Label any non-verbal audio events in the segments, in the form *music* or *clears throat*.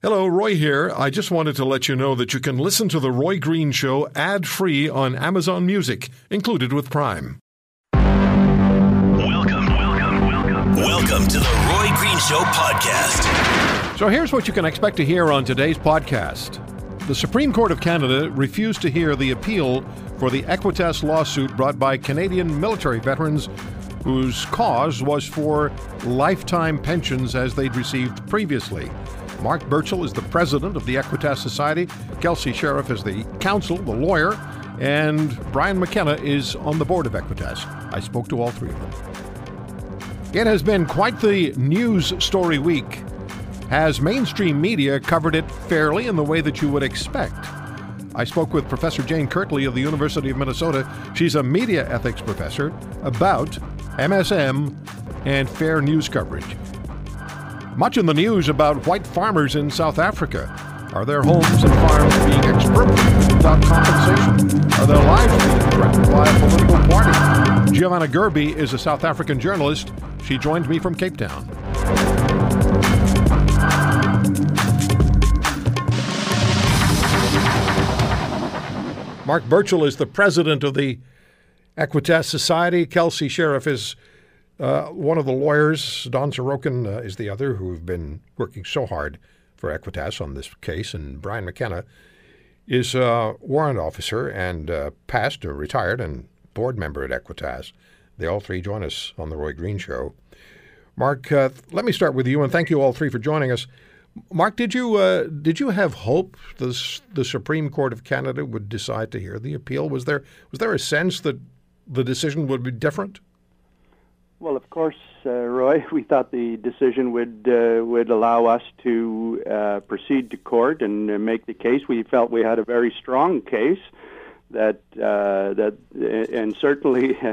Hello, Roy here. I just wanted to let you know that you can listen to The Roy Green Show ad free on Amazon Music, included with Prime. Welcome, welcome, welcome. Welcome to the Roy Green Show podcast. So here's what you can expect to hear on today's podcast. The Supreme Court of Canada refused to hear the appeal for the Equitas lawsuit brought by Canadian military veterans whose cause was for lifetime pensions as they'd received previously. Mark Burchell is the president of the Equitas Society. Kelsey Sheriff is the counsel, the lawyer, and Brian McKenna is on the board of Equitas. I spoke to all three of them. It has been quite the news story week. Has mainstream media covered it fairly in the way that you would expect? I spoke with Professor Jane Kirtley of the University of Minnesota. She's a media ethics professor about MSM and fair news coverage. Much in the news about white farmers in South Africa. Are their homes and farms being expropriated without compensation? Are their lives being threatened by a political party? Giovanna Gerby is a South African journalist. She joined me from Cape Town. Mark Burchell is the president of the Equitas Society. Kelsey Sheriff is uh, one of the lawyers, Don Sorochan, uh, is the other, who have been working so hard for Equitas on this case, and Brian McKenna is a warrant officer and uh, past or retired and board member at Equitas. They all three join us on the Roy Green Show. Mark, uh, let me start with you, and thank you all three for joining us. Mark, did you uh, did you have hope the the Supreme Court of Canada would decide to hear the appeal? Was there was there a sense that the decision would be different? Well, of course, uh, Roy. *laughs* We thought the decision would uh, would allow us to uh, proceed to court and uh, make the case. We felt we had a very strong case that uh, that, and certainly. *laughs*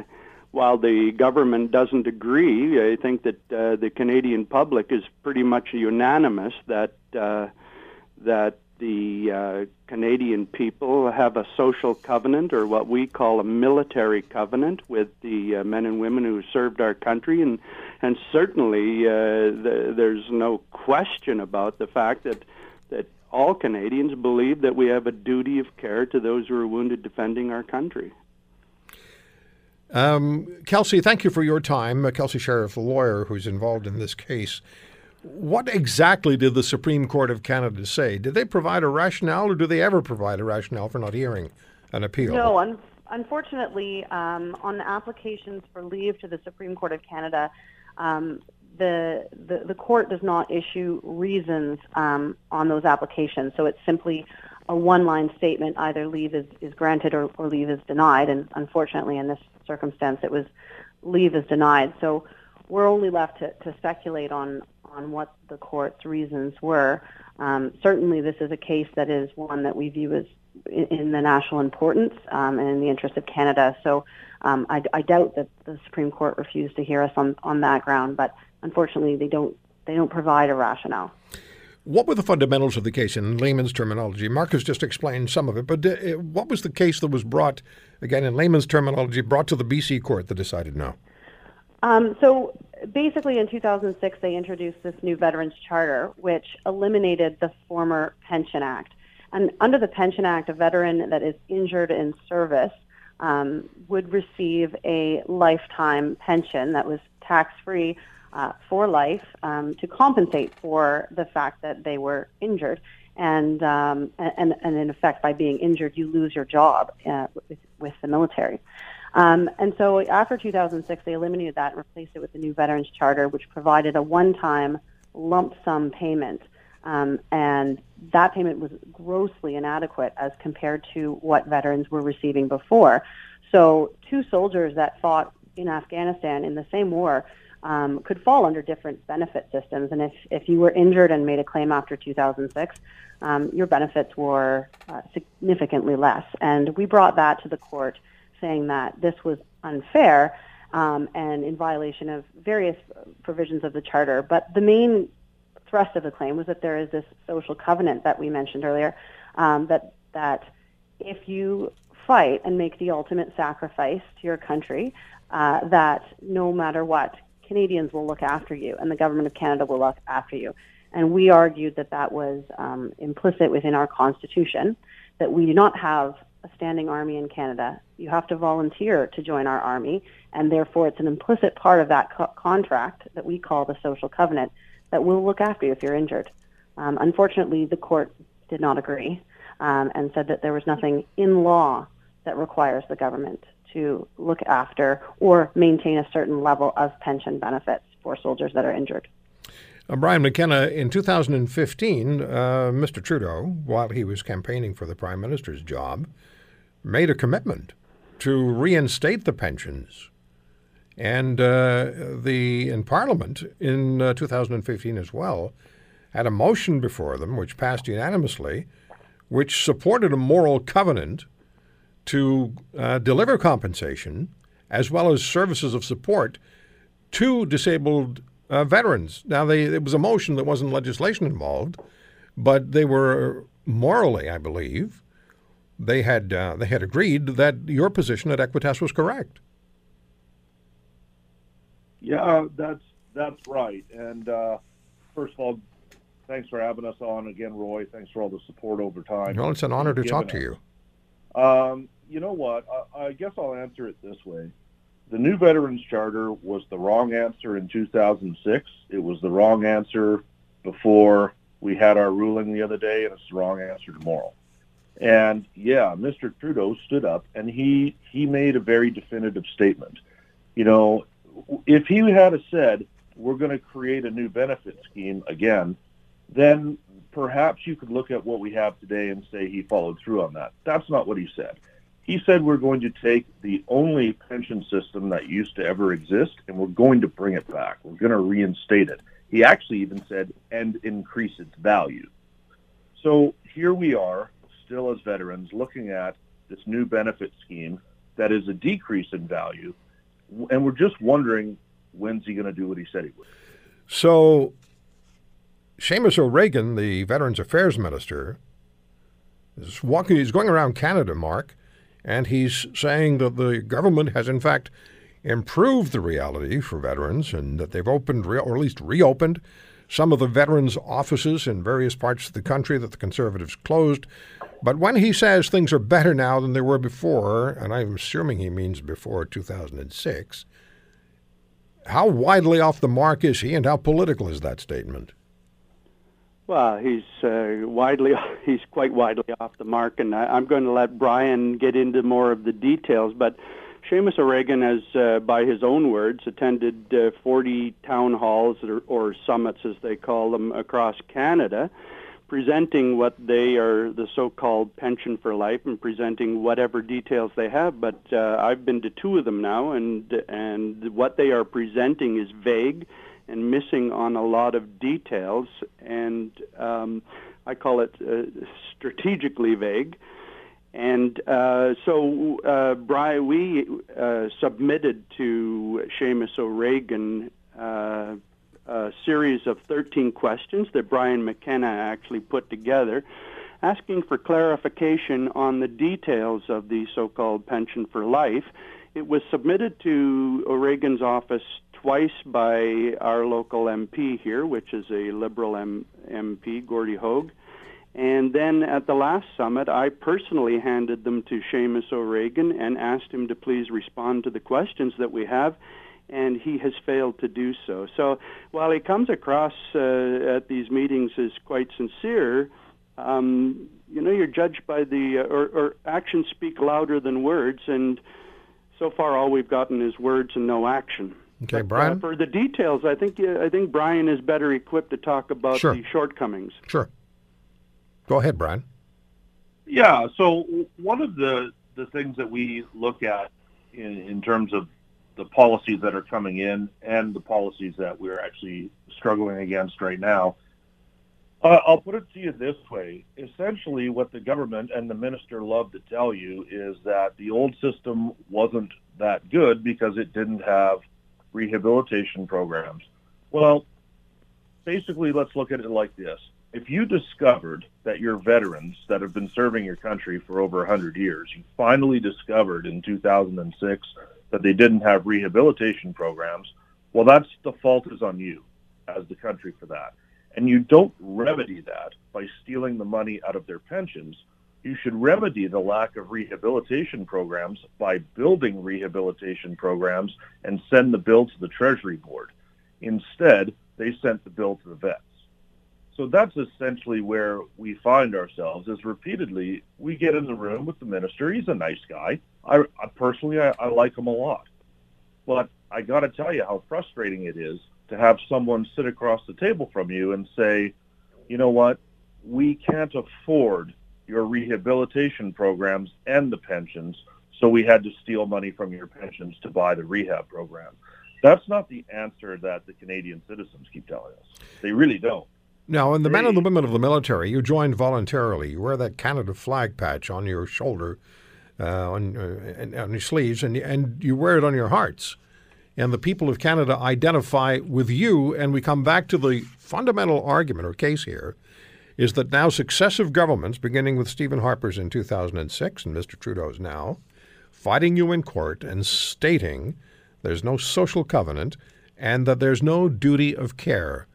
while the government doesn't agree, I think that uh, the Canadian public is pretty much unanimous that that the uh, Canadian people have a social covenant, or what we call a military covenant, with the uh, men and women who served our country, and and certainly uh, the, there's no question about the fact that that all Canadians believe that we have a duty of care to those who are wounded defending our country. Um, Kelsey, thank you for your time. Uh, Kelsey Sheriff, the lawyer who's involved in this case. What exactly did the Supreme Court of Canada say? Did they provide a rationale, or do they ever provide a rationale for not hearing an appeal? No, un- unfortunately, um, on the applications for leave to the Supreme Court of Canada, um, the, the, the court does not issue reasons um, on those applications. So it's simply a one-line statement: either leave is, is granted or, or leave is denied. And unfortunately, in this circumstance, it was leave is denied. So we're only left to, to speculate on on what the court's reasons were. Um, certainly, this is a case that is one that we view as in, the national importance um, and in the interest of Canada. So um, I, I, doubt that the Supreme Court refused to hear us on, on that ground, but unfortunately, they don't they don't provide a rationale. What were the fundamentals of the case in layman's terminology? Marcus just explained some of it, but uh, what was the case that was brought, again, in layman's terminology, brought to the BC court that decided no? Um, so basically, in 2006, they introduced this new Veterans Charter, which eliminated the former Pension Act. And under the Pension Act, a veteran that is injured in service um, would receive a lifetime pension that was tax-free uh, for life um, to compensate for the fact that they were injured. And, um, and, and in effect, by being injured, you lose your job uh, with, with the military. Um, and so after 2006, they eliminated that and replaced it with the new Veterans Charter, which provided a one-time lump sum payment. Um, and that payment was grossly inadequate as compared to what veterans were receiving before. So two soldiers that fought in Afghanistan in the same war um, could fall under different benefit systems. And if, if you were injured and made a claim after 2006, um, your benefits were uh, significantly less. And we brought that to the court saying that this was unfair um, and in violation of various provisions of the charter. But the main thrust of the claim was that there is this social covenant that we mentioned earlier, um, that that if you fight and make the ultimate sacrifice to your country, uh, that no matter what, Canadians will look after you and the government of Canada will look after you. And we argued that that was um, implicit within our Constitution, that we do not have a standing army in Canada. You have to volunteer to join our army, and therefore it's an implicit part of that co- contract that we call the social covenant that will look after you if you're injured. Um, unfortunately, the court did not agree um, and said that there was nothing in law that requires the government to look after or maintain a certain level of pension benefits for soldiers that are injured. Uh, Brian McKenna, in 2015, uh, Mr. Trudeau, while he was campaigning for the Prime Minister's job, made a commitment to reinstate the pensions. And uh, the in Parliament in uh, 2015 as well had a motion before them, which passed unanimously, which supported a moral covenant to uh, deliver compensation as well as services of support to disabled uh, veterans. Now, they, it was a motion that wasn't legislation involved, but they were morally, I believe, they had uh, they had agreed that your position at Equitas was correct. Yeah, that's that's right. And uh, first of all, thanks for having us on again, Roy. Thanks for all the support over time. Well, it's an honor to talk to you. Um, you know what? I, I guess I'll answer it this way. The new Veterans Charter was the wrong answer in 2006. It was the wrong answer before we had our ruling the other day, and it's the wrong answer tomorrow. And yeah, Mr. Trudeau stood up and he he made a very definitive statement. You know, if he had said we're going to create a new benefit scheme again, then perhaps you could look at what we have today and say he followed through on that. That's not what he said. He said we're going to take the only pension system that used to ever exist and we're going to bring it back. We're going to reinstate it. He actually even said and increase its value. So here we are, still as veterans, looking at this new benefit scheme that is a decrease in value, and we're just wondering when's he going to do what he said he would. So Seamus O'Regan, the Veterans Affairs Minister, is walking. He's going around Canada, Mark, and he's saying that the government has, in fact, improved the reality for veterans, and that they've opened, or at least reopened, some of the veterans' offices in various parts of the country that the Conservatives closed. But when he says things are better now than they were before, and I'm assuming he means before 2006, how widely off the mark is he, and how political is that statement? Well, he's uh, widely *laughs* he's quite widely off the mark, and I, I'm going to let Brian get into more of the details. But Seamus O'Regan has, uh, by his own words, attended uh, 40 town halls or, or summits, as they call them, across Canada, presenting what they are the so-called pension for life and presenting whatever details they have. But uh, I've been to two of them now, and and what they are presenting is vague and missing on a lot of details, and um, I call it uh, strategically vague. And uh, so, uh, Brian, we uh, submitted to Seamus O'Regan uh, a series of 13 questions that Brian McKenna actually put together, asking for clarification on the details of the so-called pension for life. It was submitted to O'Regan's office twice by our local MP here, which is a Liberal M- MP, Gordie Hogg. And then at the last summit, I personally handed them to Seamus O'Regan and asked him to please respond to the questions that we have, and he has failed to do so. So while he comes across uh, at these meetings as quite sincere, um, you know, you're judged by the, uh, or, or actions speak louder than words, and so far all we've gotten is words and no action. Okay, But, Brian. Uh, for the details, I think uh, I think Brian is better equipped to talk about Sure. the shortcomings. Sure. Go ahead, Brian. Yeah. So one of the the things that we look at in, in terms of the policies that are coming in and the policies that we're actually struggling against right now. Uh, I'll put it to you this way. Essentially, what the government and the minister love to tell you is that the old system wasn't that good because it didn't have rehabilitation programs. Well, basically, let's look at it like this. If you discovered that your veterans that have been serving your country for over 100 years, you finally discovered in 2006 that they didn't have rehabilitation programs, well, that's the fault is on you as the country for that. And you don't remedy that by stealing the money out of their pensions. You should remedy the lack of rehabilitation programs by building rehabilitation programs and send the bill to the Treasury Board. Instead, they sent the bill to the vets. So that's essentially where we find ourselves is repeatedly we get in the room with the minister. He's a nice guy. I, I personally, I, I like him a lot. But I got to tell you how frustrating it is to have someone sit across the table from you and say, you know what, we can't afford your rehabilitation programs and the pensions, so we had to steal money from your pensions to buy the rehab program. That's not the answer that the Canadian citizens keep telling us. They really don't. Now, in the men and the women of the military, you joined voluntarily. You wear that Canada flag patch on your shoulder, uh, on, uh, on your sleeves, and, and you wear it on your hearts. And the people of Canada identify with you. And we come back to the fundamental argument or case here is that now successive governments, beginning with Stephen Harper's in 2006 and Mr. Trudeau's now, fighting you in court and stating there's no social covenant and that there's no duty of care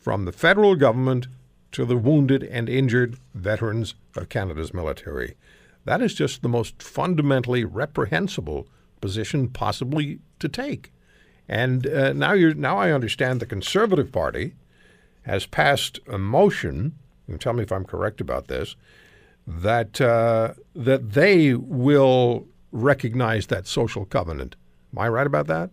from the federal government to the wounded and injured veterans of Canada's military. That is just the most fundamentally reprehensible position possibly to take. And uh, now you now I understand the Conservative Party has passed a motion. And tell me if I'm correct about this. That uh, that they will recognize that social covenant. Am I right about that?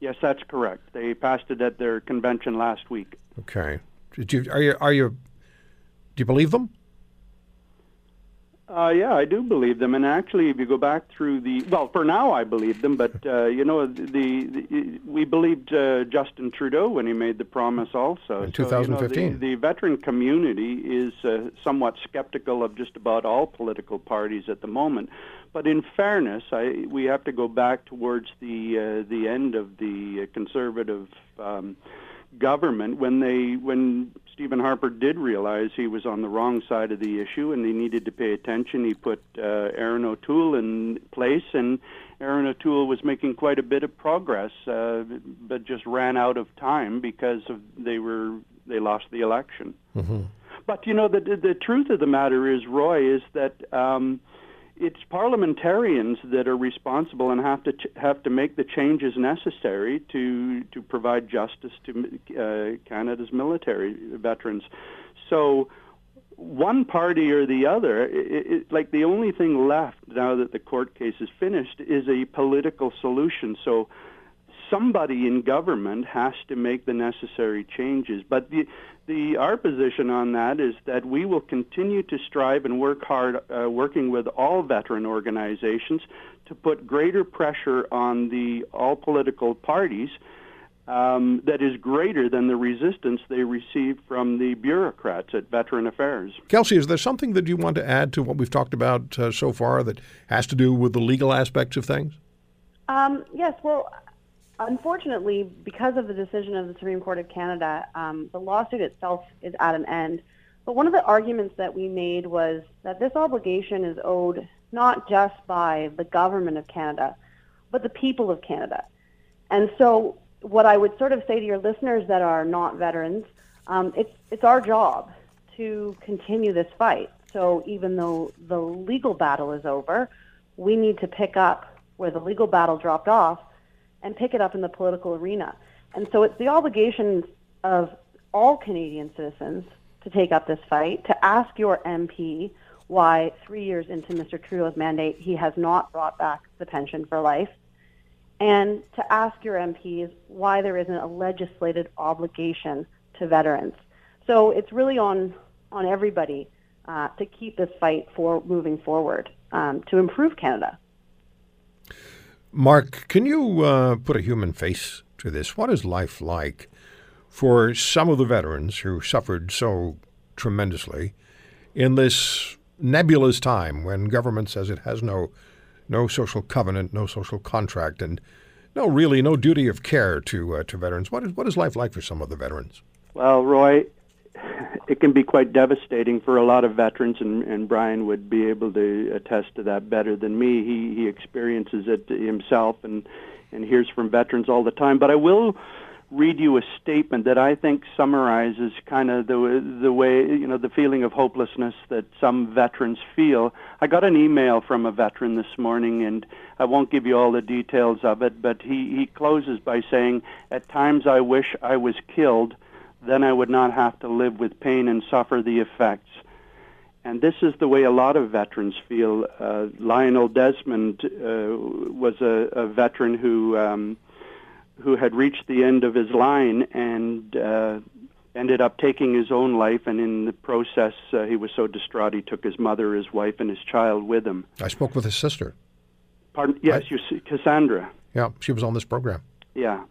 Yes, that's correct. They passed it at their convention last week. Okay. Did you, are you are you do you believe them? Uh, yeah, I do believe them, and actually, if you go back through the well, for now I believe them, but *laughs* uh, you know, the, the we believed uh, Justin Trudeau when he made the promise also. In 2015, so, you know, the, the, veteran community is uh, somewhat skeptical of just about all political parties at the moment. But in fairness, I, we have to go back towards the uh, the end of the conservative. Um, government when they when Stephen Harper did realize he was on the wrong side of the issue and he needed to pay attention. He put uh, Erin O'Toole in place, and Erin O'Toole was making quite a bit of progress, uh, but just ran out of time because of they were they lost the election. Mm-hmm. But you know the the truth of the matter is, Roy, is that. Um, it's parliamentarians that are responsible and have to ch- have to make the changes necessary to to provide justice to uh, Canada's military veterans. So one party or the other, it, it, like the only thing left now that the court case is finished is a political solution. So somebody in government has to make the necessary changes. But the, the our position on that is that we will continue to strive and work hard, uh, working with all veteran organizations, to put greater pressure on the all political parties. Um, that is greater than the resistance they receive from the bureaucrats at Veteran Affairs. Kelsey, is there something that you want to add to what we've talked about uh, so far that has to do with the legal aspects of things? Um, yes. Well, Unfortunately, because of the decision of the Supreme Court of Canada, um, the lawsuit itself is at an end. But one of the arguments that we made was that this obligation is owed not just by the government of Canada, but the people of Canada. And so, what I would sort of say to your listeners that are not veterans, um, it's it's our job to continue this fight. So even though the legal battle is over, we need to pick up where the legal battle dropped off and pick it up in the political arena. And so it's the obligation of all Canadian citizens to take up this fight, to ask your MP why three years into Mr. Trudeau's mandate he has not brought back the pension for life, and to ask your MPs why there isn't a legislated obligation to veterans. So it's really on on everybody uh, to keep this fight for moving forward um, to improve Canada. Mark, can you uh, put a human face to this? What is life like for some of the veterans who suffered so tremendously in this nebulous time when government says it has no no social covenant, no social contract, and no really no duty of care to uh, to veterans? What is what is life like for some of the veterans? Well, Roy, it can be quite devastating for a lot of veterans, and, and Brian would be able to attest to that better than me. He he experiences it himself and and hears from veterans all the time. But I will read you a statement that I think summarizes kind of the the way you know the feeling of hopelessness that some veterans feel. I got an email from a veteran this morning, and I won't give you all the details of it, but he he closes by saying, "At times I wish I was killed, then I would not have to live with pain and suffer the effects." And this is the way a lot of veterans feel. Uh, Lionel Desmond uh, was a, a veteran who. Um, who had reached the end of his line and uh, ended up taking his own life. And in the process, uh, he was so distraught he took his mother, his wife, and his child with him. I spoke with his sister. Pardon? Yes, I, you see, Cassandra. Yeah, she was on this program. Yeah.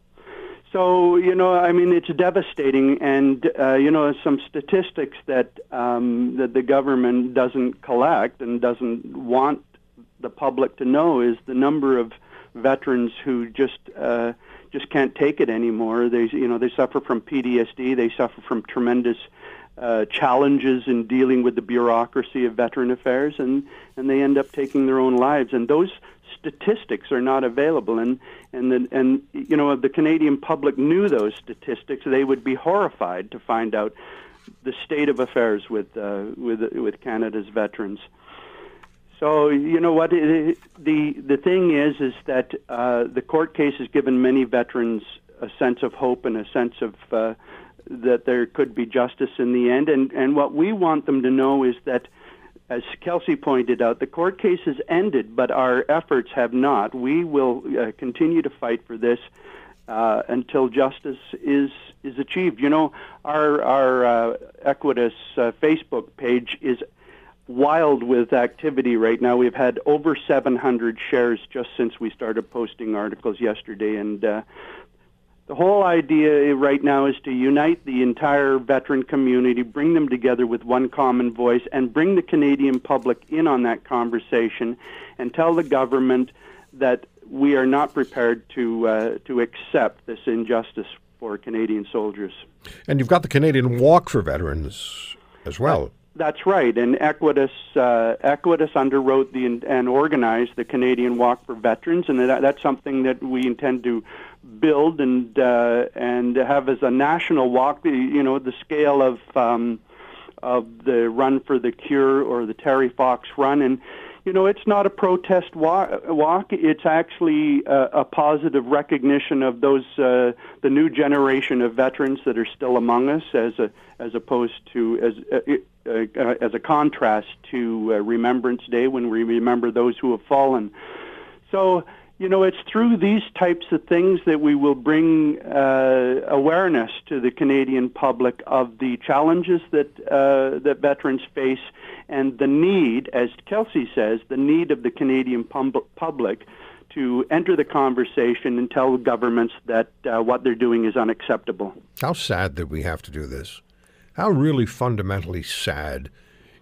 So you know, I mean, it's devastating, and uh, you know, some statistics that um, that the government doesn't collect and doesn't want the public to know is the number of veterans who just uh, just can't take it anymore. They, you know, they suffer from PTSD. They suffer from tremendous uh, challenges in dealing with the bureaucracy of veteran affairs, and and they end up taking their own lives. And those statistics are not available. And and the, and you know, if the Canadian public knew those statistics, they would be horrified to find out the state of affairs with uh, with with Canada's veterans. So you know what the the thing is is that uh, the court case has given many veterans a sense of hope and a sense of uh, that there could be justice in the end. And and what we want them to know is that, as Kelsey pointed out, the court case has ended, but our efforts have not. We will uh, continue to fight for this. Uh, until justice is is achieved. You know, our our uh, Equitas uh, Facebook page is wild with activity right now. We've had over 700 shares just since we started posting articles yesterday, and uh, the whole idea right now is to unite the entire veteran community, bring them together with one common voice, and bring the Canadian public in on that conversation, and tell the government that we are not prepared to uh, to accept this injustice for Canadian soldiers. And you've got the Canadian Walk for Veterans as well. That's right, and Equitas uh, Equitas underwrote the and organized the Canadian Walk for Veterans, and that, that's something that we intend to build and uh, and have as a national walk. the You know, the scale of um, of the Run for the Cure or the Terry Fox Run, and you know, it's not a protest walk. walk. It's actually a, a positive recognition of those uh, the new generation of veterans that are still among us, as a as opposed to as uh, uh, as a contrast to uh, Remembrance Day when we remember those who have fallen. So you know, it's through these types of things that we will bring uh, awareness to the Canadian public of the challenges that uh, that veterans face and the need, as Kelsey says, the need of the Canadian pub- public to enter the conversation and tell governments that uh, what they're doing is unacceptable. How sad that we have to do this. How really fundamentally sad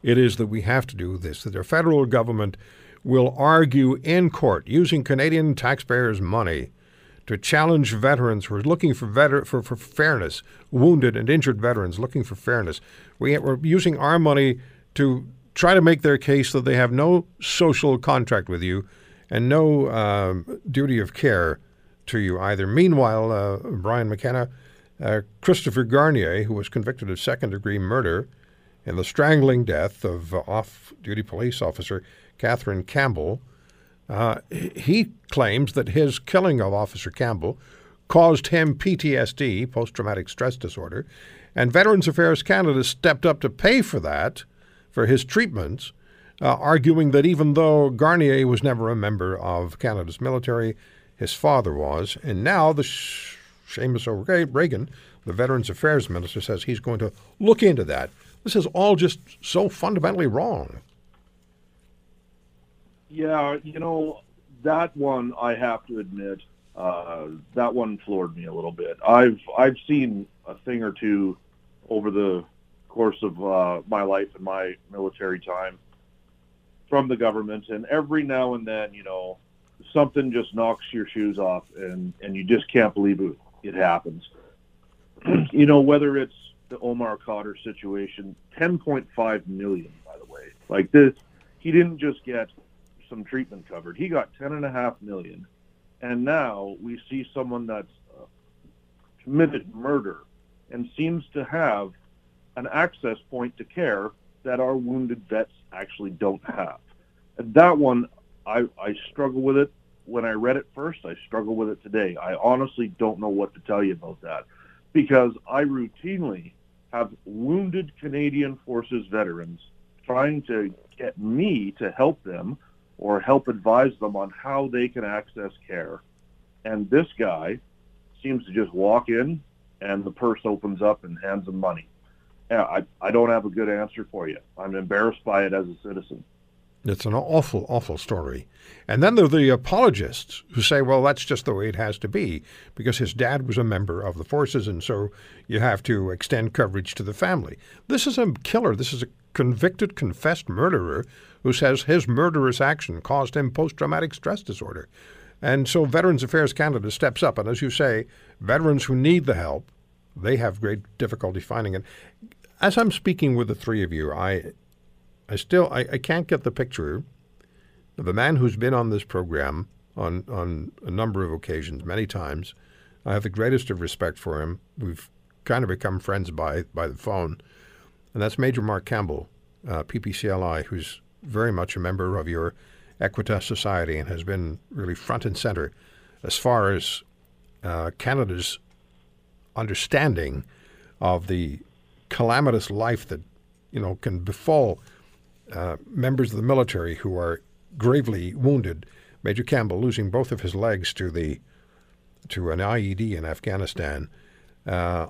it is that we have to do this, that the federal government will argue in court using Canadian taxpayers' money to challenge veterans who are looking for, veter- for, for fairness, wounded and injured veterans looking for fairness. We, we're using our money to try to make their case that they have no social contract with you and no um, duty of care to you either. Meanwhile, uh, Brian McKenna, uh, Christopher Garnier, who was convicted of second degree murder in the strangling death of uh, off duty police officer Catherine Campbell, uh, he claims that his killing of Officer Campbell caused him PTSD, post traumatic stress disorder, and Veterans Affairs Canada stepped up to pay for that, for his treatments, uh, arguing that even though Garnier was never a member of Canada's military, his father was. And now the Sh- Seamus O'Regan, the Veterans Affairs Minister, says he's going to look into that. This is all just so fundamentally wrong. Yeah, you know, that one I have to admit, uh, that one floored me a little bit. I've I've seen a thing or two over the course of uh, my life and my military time from the government, and every now and then, you know, something just knocks your shoes off, and and you just can't believe it, it happens. *clears throat* you know, whether it's the Omar Khadr situation, 10.5 million, by the way, like this, he didn't just get some treatment covered. He got ten and a half million, and now we see someone that's uh, committed murder and seems to have an access point to care that our wounded vets actually don't have. And that one, I, I struggle with it. When I read it first, I struggle with it today. I honestly don't know what to tell you about that because I routinely have wounded Canadian Forces veterans trying to get me to help them or help advise them on how they can access care. And this guy seems to just walk in and the purse opens up and hands them money. Yeah, I, I don't have a good answer for you. I'm embarrassed by it as a citizen. It's an awful, awful story. And then there are the apologists who say, well, that's just the way it has to be because his dad was a member of the forces, and so you have to extend coverage to the family. This is a killer. This is a convicted, confessed murderer who says his murderous action caused him post traumatic stress disorder. And so Veterans Affairs Canada steps up. And as you say, veterans who need the help, they have great difficulty finding it. As I'm speaking with the three of you, I I still I, I can't get the picture of a man who's been on this program on on a number of occasions, many times. I have the greatest of respect for him. We've kind of become friends by by the phone, and that's Major Mark Campbell, uh, PPCLI, who's very much a member of your Equitas Society and has been really front and center as far as uh, Canada's understanding of the calamitous life that you know can befall uh, members of the military who are gravely wounded. Major Campbell losing both of his legs to the to an IED in Afghanistan. Uh,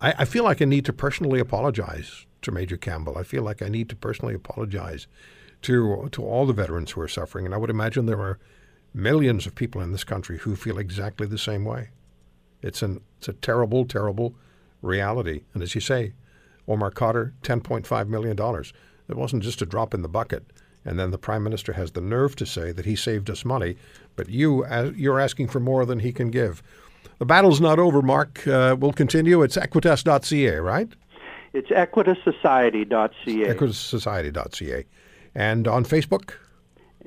I, I, feel like I need to personally apologize to Major Campbell. I feel like I need to personally apologize to to all the veterans who are suffering, and I would imagine there are millions of people in this country who feel exactly the same way. It's an it's a terrible, terrible reality. And as you say, Omar Khadr, ten point five million dollars. It wasn't just a drop in the bucket. And then the prime minister has the nerve to say that he saved us money, but you you're asking for more than he can give. The battle's not over, Mark. Uh, we'll continue. It's equitas.ca, right? It's equitassociety.ca. Equitassociety.ca. And on Facebook?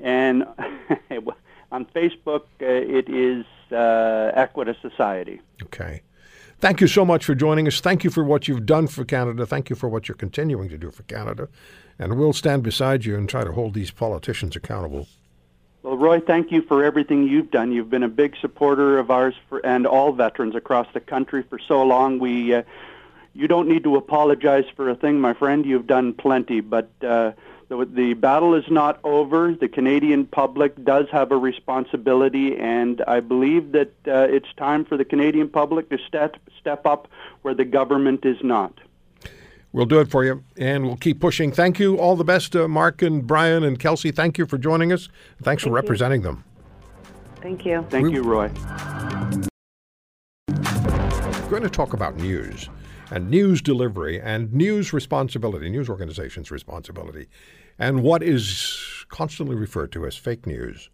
And *laughs* on Facebook, uh, it is uh, Equitas Society. Okay. Thank you so much for joining us. Thank you for what you've done for Canada. Thank you for what you're continuing to do for Canada. And we'll stand beside you and try to hold these politicians accountable. Well, Roy, thank you for everything you've done. You've been a big supporter of ours for, and all veterans across the country for so long. We, uh, you don't need to apologize for a thing, my friend. You've done plenty, but uh, the, the battle is not over. The Canadian public does have a responsibility, and I believe that uh, it's time for the Canadian public to step step up where the government is not. We'll do it for you, and we'll keep pushing. Thank you. All the best, uh, Mark and Brian and Kelsey. Thank you for joining us. Thanks Thank for representing you. them. Thank you. Thank we, you, Roy. We're going to talk about news and news delivery and news responsibility, news organizations' responsibility, and what is constantly referred to as fake news.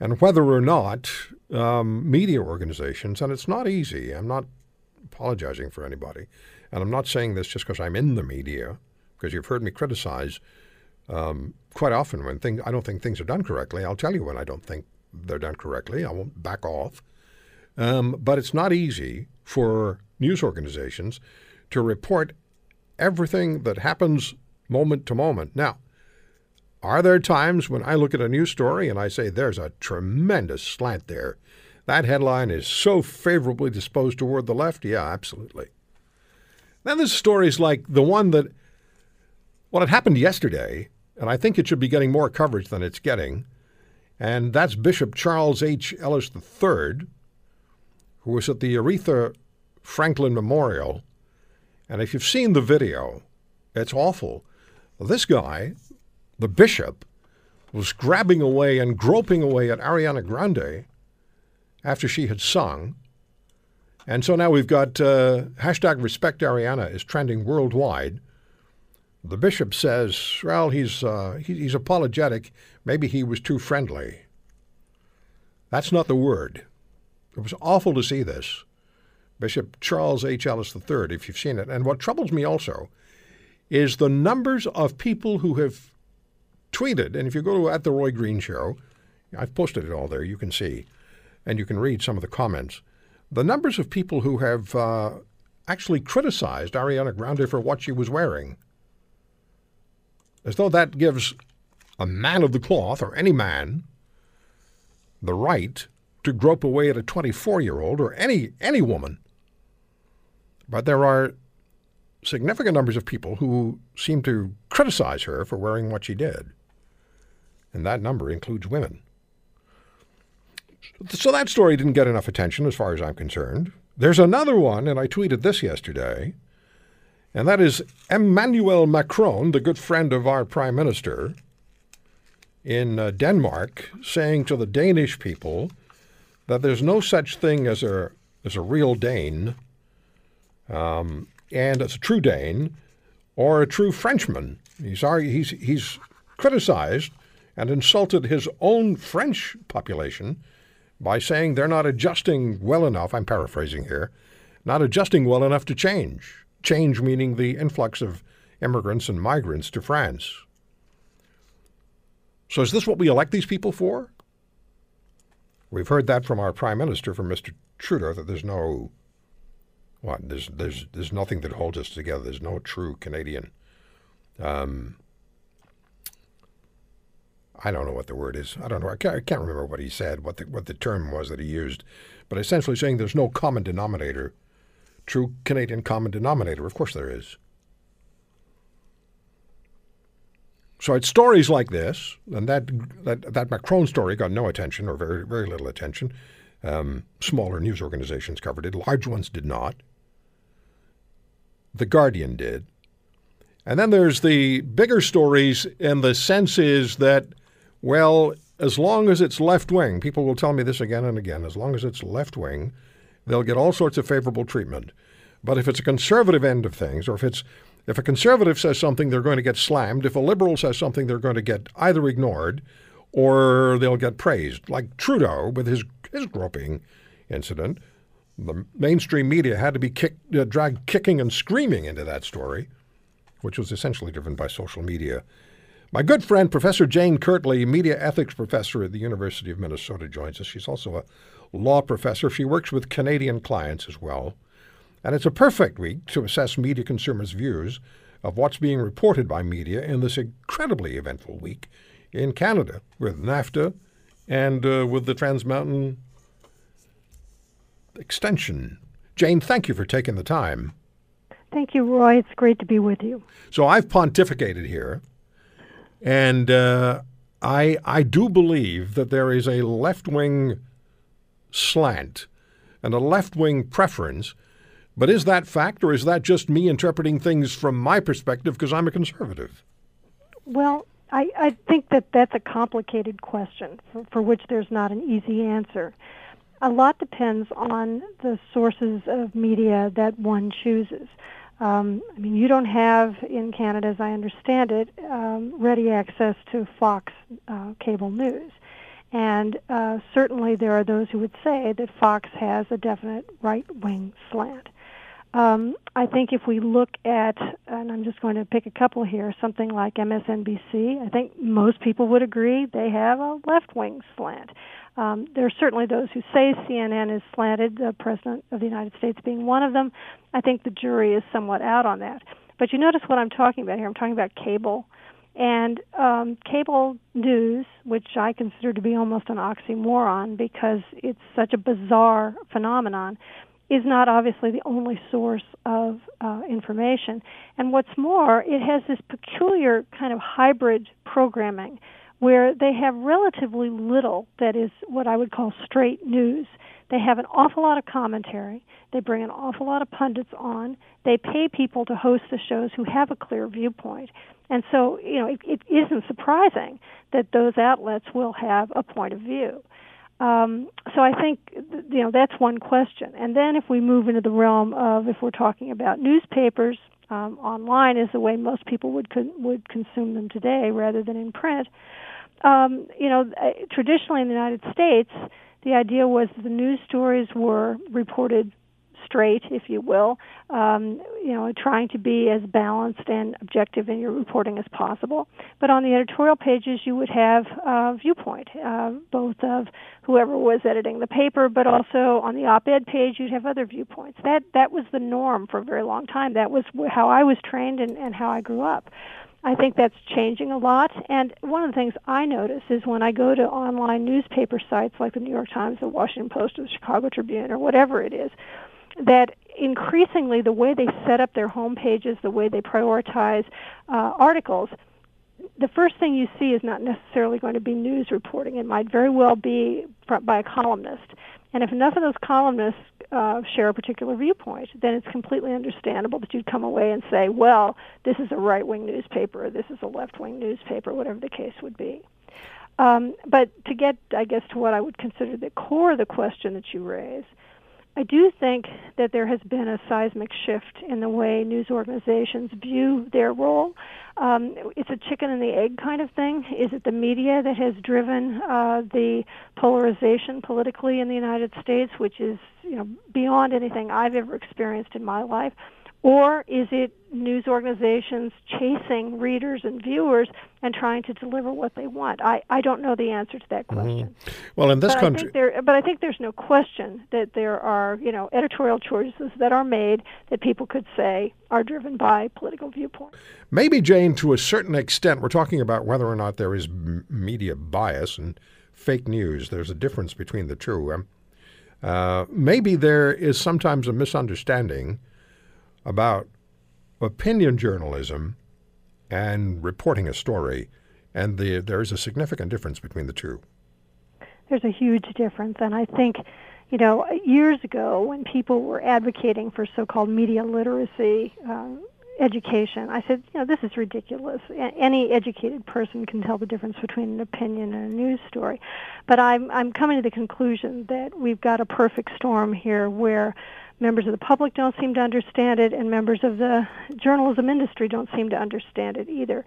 And whether or not um, media organizations, and it's not easy, I'm not apologizing for anybody, and I'm not saying this just because I'm in the media, because you've heard me criticize um, quite often when things, I don't think things are done correctly. I'll tell you when I don't think they're done correctly. I won't back off. Um, but it's not easy for news organizations to report everything that happens moment to moment. Now, are there times when I look at a news story and I say, there's a tremendous slant there? That headline is so favorably disposed toward the left? Yeah, absolutely. Then there's stories like the one that, well, it happened yesterday, and I think it should be getting more coverage than it's getting, and that's Bishop Charles H. Ellis III, who was at the Aretha Franklin Memorial. And if you've seen the video, it's awful. This guy, the bishop, was grabbing away and groping away at Ariana Grande after she had sung. And so now we've got uh, hashtag respect Ariana is trending worldwide. The bishop says, well, he's, uh, he, he's apologetic. Maybe he was too friendly. That's not the word. It was awful to see this. Bishop Charles H. Ellis III, if you've seen it. And what troubles me also is the numbers of people who have tweeted, and if you go to at the Roy Green Show, I've posted it all there, you can see, and you can read some of the comments. the numbers of people who have uh, actually criticized Ariana Grande for what she was wearing. As though that gives a man of the cloth, or any man, the right to grope away at a 24 year old or any, any woman. But there are significant numbers of people who seem to criticize her for wearing what she did. And that number includes women. So that story didn't get enough attention as far as I'm concerned. There's another one, and I tweeted this yesterday, and that is Emmanuel Macron, the good friend of our prime minister in uh, Denmark, saying to the Danish people that there's no such thing as a as a real Dane, um, and as a true Dane, or a true Frenchman. He's he's he's criticized and insulted his own French population by saying they're not adjusting well enough. I'm paraphrasing here, not adjusting well enough to change. Change meaning the influx of immigrants and migrants to France. So is this what we elect these people for? We've heard that from our prime minister, from Mr. Trudeau, that there's no what there's there's there's nothing that holds us together. There's no true Canadian. Um, I don't know what the word is. I don't know. I can't, I can't remember what he said, what the what the term was that he used, but essentially saying there's no common denominator, true Canadian common denominator. Of course there is. So it's stories like this, and that that that Macron story got no attention or very very little attention. Um, smaller news organizations covered it. Large ones did not. The Guardian did. And then there's the bigger stories, and the sense is that, well, as long as it's left wing, people will tell me this again and again, as long as it's left wing, they'll get all sorts of favorable treatment. But if it's a conservative end of things, or if it's if a conservative says something, they're going to get slammed. If a liberal says something, they're going to get either ignored or they'll get praised. Like Trudeau with his, his groping incident. The mainstream media had to be kicked, uh, dragged kicking and screaming into that story, which was essentially driven by social media. My good friend, Professor Jane Kirtley, media ethics professor at the University of Minnesota, joins us. She's also a law professor. She works with Canadian clients as well. And it's a perfect week to assess media consumers' views of what's being reported by media in this incredibly eventful week in Canada with NAFTA and uh, with the Trans Mountain extension. Jane, thank you for taking the time. Thank you, Roy. It's great to be with you. So I've pontificated here, and uh, I I do believe that there is a left wing slant and a left wing preference but is that fact, or is that just me interpreting things from my perspective because I'm a conservative? Well, I, I think that that's a complicated question for, for which there's not an easy answer. A lot depends on the sources of media that one chooses. Um, I mean, you don't have in Canada, as I understand it, um, ready access to Fox uh, cable news. And uh, certainly there are those who would say that Fox has a definite right wing slant. Um, I think if we look at, and I'm just going to pick a couple here, something like MSNBC, I think most people would agree they have a left wing slant. Um, there are certainly those who say CNN is slanted, the President of the United States being one of them. I think the jury is somewhat out on that. But you notice what I'm talking about here. I'm talking about cable. And um, cable news, which I consider to be almost an oxymoron because it's such a bizarre phenomenon, is not obviously the only source of uh, information. And what's more, it has this peculiar kind of hybrid programming where they have relatively little that is what I would call straight news. They have an awful lot of commentary. They bring an awful lot of pundits on. They pay people to host the shows who have a clear viewpoint. And so, you know, it, it isn't surprising that those outlets will have a point of view. Um, so I think you know that's one question. And then if we move into the realm of if we're talking about newspapers, um, online is the way most people would con- would consume them today rather than in print. Um, you know, uh, traditionally in the United States, the idea was the news stories were reported straight, if you will. Um, you know, trying to be as balanced and objective in your reporting as possible. But on the editorial pages, you would have a viewpoint, uh, both of whoever was editing the paper, but also on the op-ed page, you'd have other viewpoints. That that was the norm for a very long time. That was how I was trained and, and how I grew up. I think that's changing a lot. And one of the things I notice is when I go to online newspaper sites like the New York Times, the Washington Post, or the Chicago Tribune, or whatever it is, that increasingly the way they set up their home pages, the way they prioritize uh, articles, the first thing you see is not necessarily going to be news reporting. It might very well be by a columnist. And if enough of those columnists uh, share a particular viewpoint, then it's completely understandable that you'd come away and say, well, this is a right wing newspaper, or this is a left wing newspaper, whatever the case would be. Um, but to get, I guess, to what I would consider the core of the question that you raise, I do think that there has been a seismic shift in the way news organizations view their role. Um, it's a chicken and the egg kind of thing. Is it the media that has driven uh, the polarization politically in the United States, which is you know beyond anything I've ever experienced in my life? Or is it news organizations chasing readers and viewers and trying to deliver what they want? I, I don't know the answer to that mm-hmm. question. Mm-hmm. Well, in this but country, I there, but I think there's no question that there are you know editorial choices that are made that people could say are driven by political viewpoint. Maybe Jane, to a certain extent, we're talking about whether or not there is media bias and fake news. There's a difference between the two. Um, uh, maybe there is sometimes a misunderstanding about opinion journalism and reporting a story, and the, there is a significant difference between the two. There's a huge difference, and I think, you know, years ago when people were advocating for so-called media literacy uh, education, I said, you know, this is ridiculous. Any educated person can tell the difference between an opinion and a news story. But I'm I'm coming to the conclusion that we've got a perfect storm here where members of the public don't seem to understand it, and members of the journalism industry don't seem to understand it either.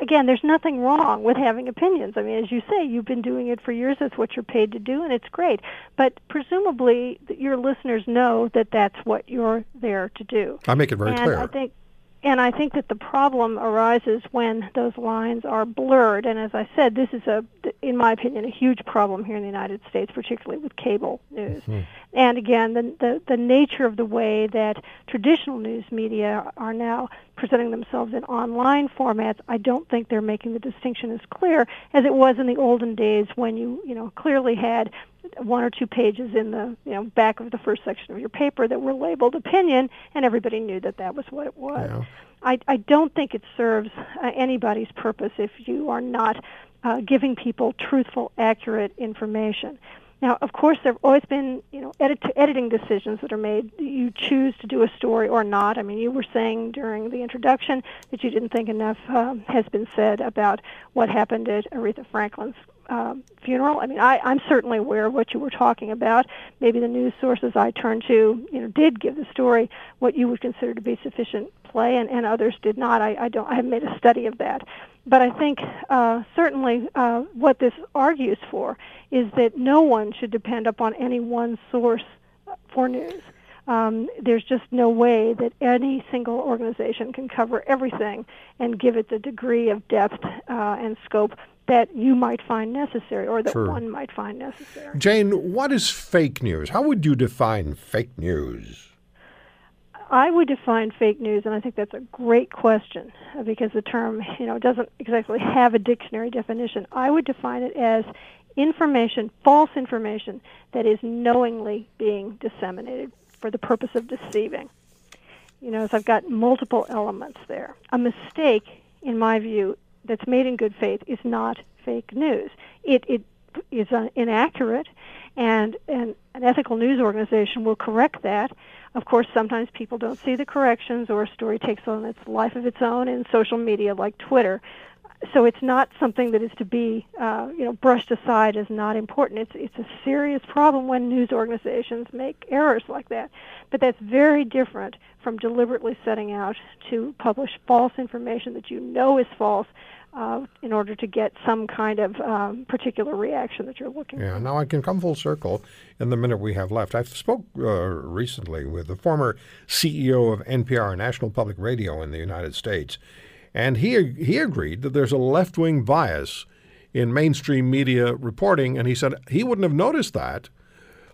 Again, there's nothing wrong with having opinions. I mean, as you say, you've been doing it for years. That's what you're paid to do, and it's great. But presumably, your listeners know that that's what you're there to do. I make it very and clear. I think and I think that the problem arises when those lines are blurred. And as I said, this is a, in my opinion, a huge problem here in the United States, particularly with cable news. Mm-hmm. And again, the, the the nature of the way that traditional news media are now presenting themselves in online formats, I don't think they're making the distinction as clear as it was in the olden days when you you know clearly had one or two pages in the you know back of the first section of your paper that were labeled opinion, and everybody knew that that was what it was. Yeah. I, I don't think it serves uh, anybody's purpose if you are not uh, giving people truthful, accurate information. Now, of course, there have always been, you know, edit- editing decisions that are made. You choose to do a story or not. I mean, you were saying during the introduction that you didn't think enough um, has been said about what happened at Aretha Franklin's um, funeral. I mean, I, I'm certainly aware of what you were talking about. Maybe the news sources I turned to, you know, did give the story what you would consider to be sufficient play, and, and others did not. I, I don't. I haven't made a study of that, but I think uh, certainly uh, what this argues for is that no one should depend upon any one source for news. Um, there's just no way that any single organization can cover everything and give it the degree of depth uh, and scope that you might find necessary or that one might find necessary. Jane, what is fake news? How would you define fake news? I would define fake news, and I think that's a great question uh, because the term, you know, doesn't exactly have a dictionary definition. I would define it as information, false information, that is knowingly being disseminated for the purpose of deceiving. You know, so I've got multiple elements there. A mistake, in my view, that's made in good faith is not fake news. It it is inaccurate, and, an ethical news organization will correct that. Of course, sometimes people don't see the corrections, or a story takes on its life of its own in social media like Twitter. So it's not something that is to be, uh, you know, brushed aside as not important. It's it's a serious problem when news organizations make errors like that. But that's very different from deliberately setting out to publish false information that you know is false uh, in order to get some kind of um, particular reaction that you're looking Yeah, for. Yeah, now I can come full circle in the minute we have left. I spoke uh, recently with the former CEO of NPR, National Public Radio in the United States, and he he agreed that there's a left wing bias in mainstream media reporting, and he said he wouldn't have noticed that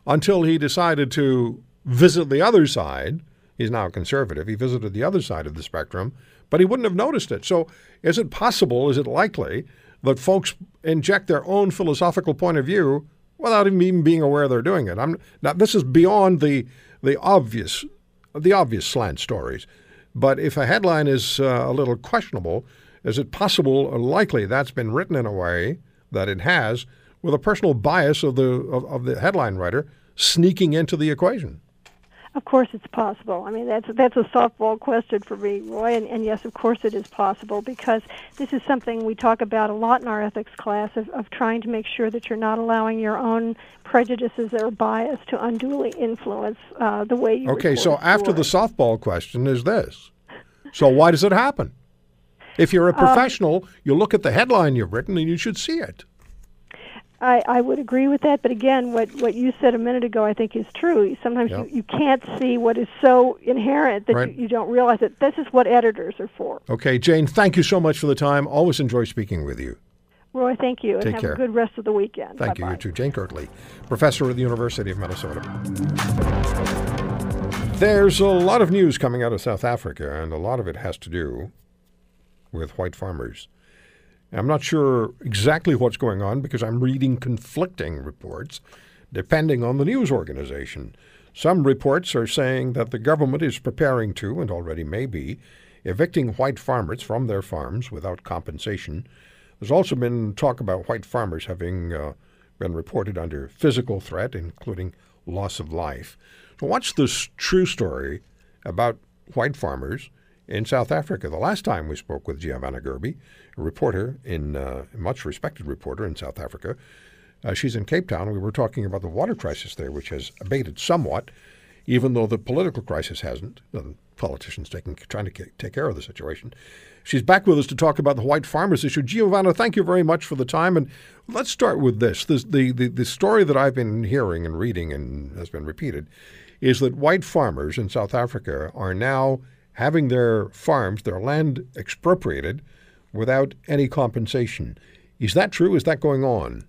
until he decided to visit the other side. He's now a conservative. He visited the other side of the spectrum, but he wouldn't have noticed it. So, is it possible, is it likely, that folks inject their own philosophical point of view without even being aware they're doing it? I'm, now, this is beyond the, the, obvious, the obvious slant stories. But if a headline is uh, a little questionable, is it possible or likely that's been written in a way that it has with a personal bias of the, of, of the headline writer sneaking into the equation? Of course, it's possible. I mean, that's that's a softball question for me, Roy. And, and yes, of course, it is possible because this is something we talk about a lot in our ethics class of, of trying to make sure that you're not allowing your own prejudices or bias to unduly influence uh, the way you. Okay, so after the softball question is this. So why does it happen? If you're a Um, professional, you look at the headline you've written and you should see it. I, I would agree with that, but again, what, what you said a minute ago, I think is true. Sometimes Yeah. you, you can't see what is so inherent that Right. you, you don't realize it. This is what editors are for. Okay, Jane, thank you so much for the time. Always enjoy speaking with you. Roy, thank you, and Take have care. a good rest of the weekend. Thank you, Bye-bye. you too. Jane Kirtley, professor at the University of Minnesota. There's a lot of news coming out of South Africa, and a lot of it has to do with white farmers. I'm not sure exactly what's going on because I'm reading conflicting reports depending on the news organization. Some reports are saying that the government is preparing to, and already may be, evicting white farmers from their farms without compensation. There's also been talk about white farmers having uh, been reported under physical threat, including loss of life. So, what's this true story about white farmers in South Africa? The last time we spoke with Giovanna Gerbi, a reporter in uh, much respected reporter in South Africa, uh, she's in Cape Town. We were talking about the water crisis there, which has abated somewhat, even though the political crisis hasn't. The politicians taking trying to take care of the situation. She's back with us to talk about the white farmers issue. Giovanna, thank you very much for the time. And let's start with this. this the, the, the story that I've been hearing and reading and has been repeated is that white farmers in South Africa are now having their farms, their land expropriated without any compensation. Is that true? Is that going on?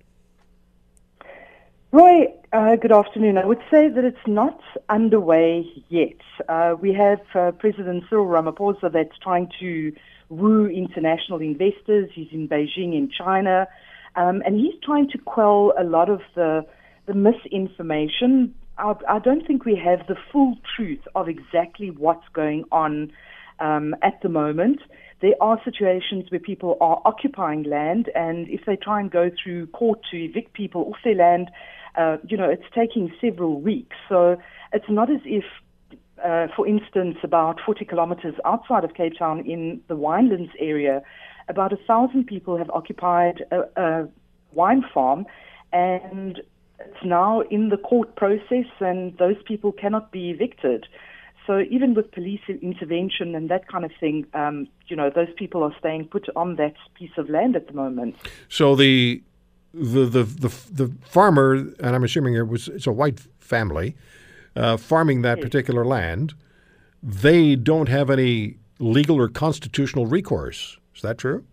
Roy, uh, good afternoon. I would say that it's not underway yet. Uh, we have uh, President Cyril Ramaphosa that's trying to woo international investors. He's in Beijing in China, um, and he's trying to quell a lot of the, the misinformation. I, I don't think we have the full truth of exactly what's going on um, at the moment. There are situations where people are occupying land, and if they try and go through court to evict people off their land, uh, you know, it's taking several weeks. So it's not as if, uh, for instance, about 40 kilometers outside of Cape Town in the Winelands area, about a thousand people have occupied a, a wine farm, and it's now in the court process, and those people cannot be evicted. So even with police intervention and that kind of thing, um, you know, those people are staying put on that piece of land at the moment. So the the the the, the farmer, and I'm assuming it was it's a white family, uh, farming that particular land. They don't have any legal or constitutional recourse. Is that true?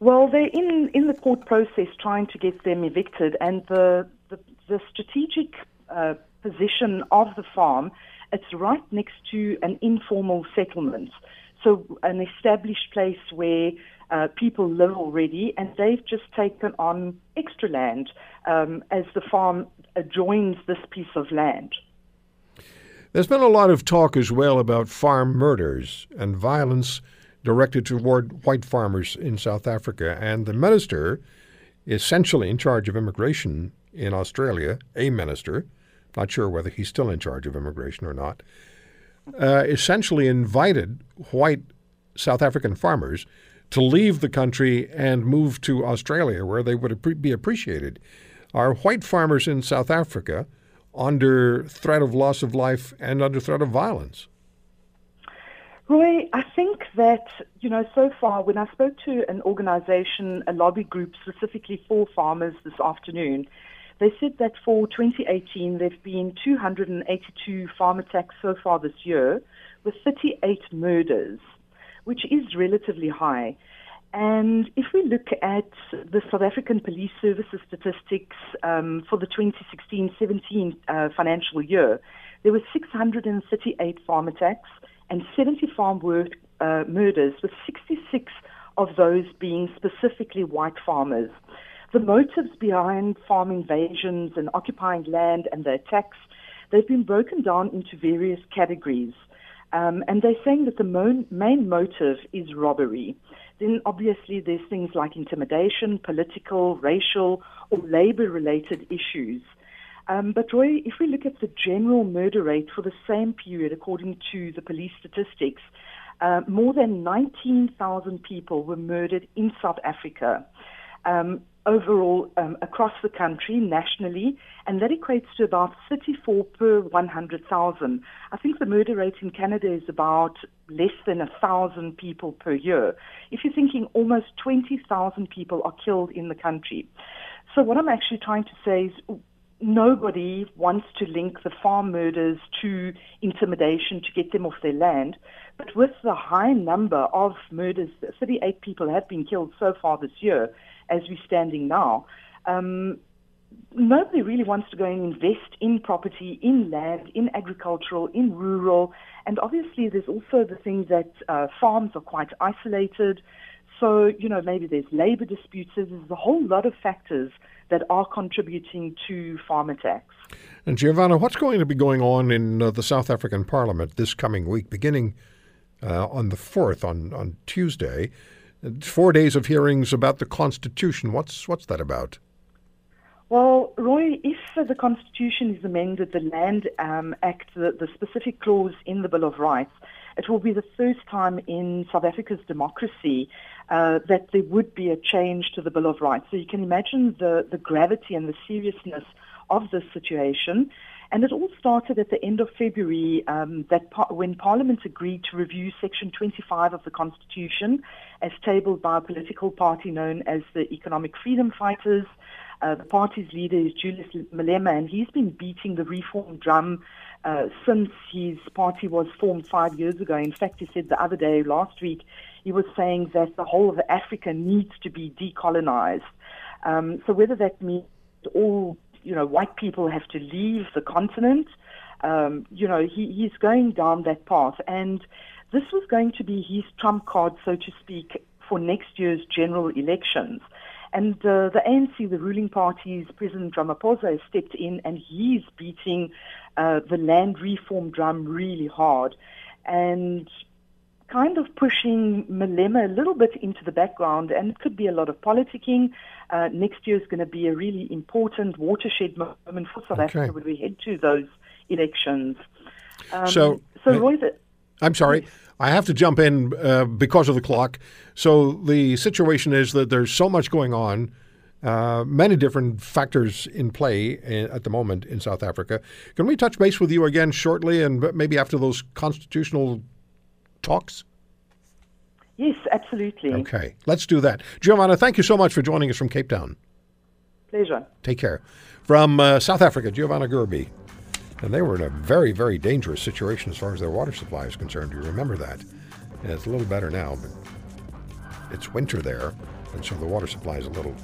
Well, they're in, in the court process trying to get them evicted, and the the, the strategic uh, position of the farm, it's right next to an informal settlement, so an established place where uh, people live already, and they've just taken on extra land um, as the farm adjoins this piece of land. There's been a lot of talk as well about farm murders and violence directed toward white farmers in South Africa. And the minister, essentially in charge of immigration in Australia, a minister, not sure whether he's still in charge of immigration or not, uh, essentially invited white South African farmers to leave the country and move to Australia, where they would be appreciated. Are white farmers in South Africa under threat of loss of life and under threat of violence? Roy, I think that, you know, so far, when I spoke to an organization, a lobby group specifically for farmers this afternoon, they said that for 2018, there have been 282 farm attacks so far this year, with 38 murders, which is relatively high. And if we look at the South African Police Services statistics um, for the 2016-17 uh, financial year, there were 638 farm attacks and 70 farm work, uh, murders, with 66 of those being specifically white farmers. The motives behind farm invasions and occupying land and the attacks, they've been broken down into various categories. Um, and they're saying that the mo- main motive is robbery. Then obviously there's things like intimidation, political, racial, or labor related issues. Um, but Roy, if we look at the general murder rate for the same period, according to the police statistics, uh, more than 19,000 people were murdered in South Africa. Um, overall, um, across the country, nationally, and that equates to about 34 per 100,000. I think the murder rate in Canada is about less than 1,000 people per year. If you're thinking almost 20,000 people are killed in the country. So what I'm actually trying to say is nobody wants to link the farm murders to intimidation to get them off their land. But with the high number of murders, 38 people have been killed so far this year, as we're standing now. Um, nobody really wants to go and invest in property, in land, in agricultural, in rural. And obviously, there's also the thing that uh, farms are quite isolated. So, you know, maybe there's labor disputes. There's a whole lot of factors that are contributing to farm attacks. And Giovanna, what's going to be going on in uh, the South African Parliament this coming week, beginning uh, on the 4th, on, on Tuesday? Four days of hearings about the Constitution. What's, what's that about? Well, Roy, if the Constitution is amended, the Land um, Act, the, the specific clause in the Bill of Rights, it will be the first time in South Africa's democracy uh, that there would be a change to the Bill of Rights. So you can imagine the, the gravity and the seriousness of this situation. And it all started at the end of February um, that par- when Parliament agreed to review Section 25 of the Constitution as tabled by a political party known as the Economic Freedom Fighters. Uh, the party's leader is Julius Malema, and he's been beating the reform drum uh, since his party was formed five years ago. In fact, he said the other day, last week, he was saying that the whole of Africa needs to be decolonized. Um, so whether that means all you know white people have to leave the continent, um, you know he, he's going down that path, and this was going to be his trump card, so to speak, for next year's general elections. And uh, the ANC, the ruling party's President Ramaphosa, has stepped in and he's beating uh, the land reform drum really hard. And kind of pushing Malema a little bit into the background, and it could be a lot of politicking. Uh, next year is going to be a really important watershed moment for South okay. Africa when we head to those elections. Um, so, so Roy, the, I'm sorry. I have to jump in uh, because of the clock. So the situation is that there's so much going on, uh, many different factors in play in, at the moment in South Africa. Can we touch base with you again shortly, and maybe after those constitutional talks? Yes, absolutely. Okay, let's do that. Giovanna, thank you so much for joining us from Cape Town. Pleasure. Take care. From uh, South Africa, Giovanna Gerbi. And they were in a very, very dangerous situation as far as their water supply is concerned. You remember that? And it's a little better now, but it's winter there, and so the water supply is a little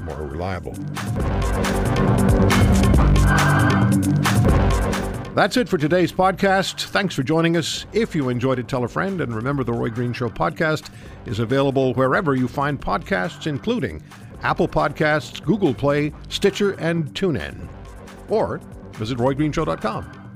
more reliable. That's it for today's podcast. Thanks for joining us. If you enjoyed it, tell a friend. And remember, the Roy Green Show podcast is available wherever you find podcasts, including Apple Podcasts, Google Play, Stitcher, and TuneIn. Or visit roygreenshow.com.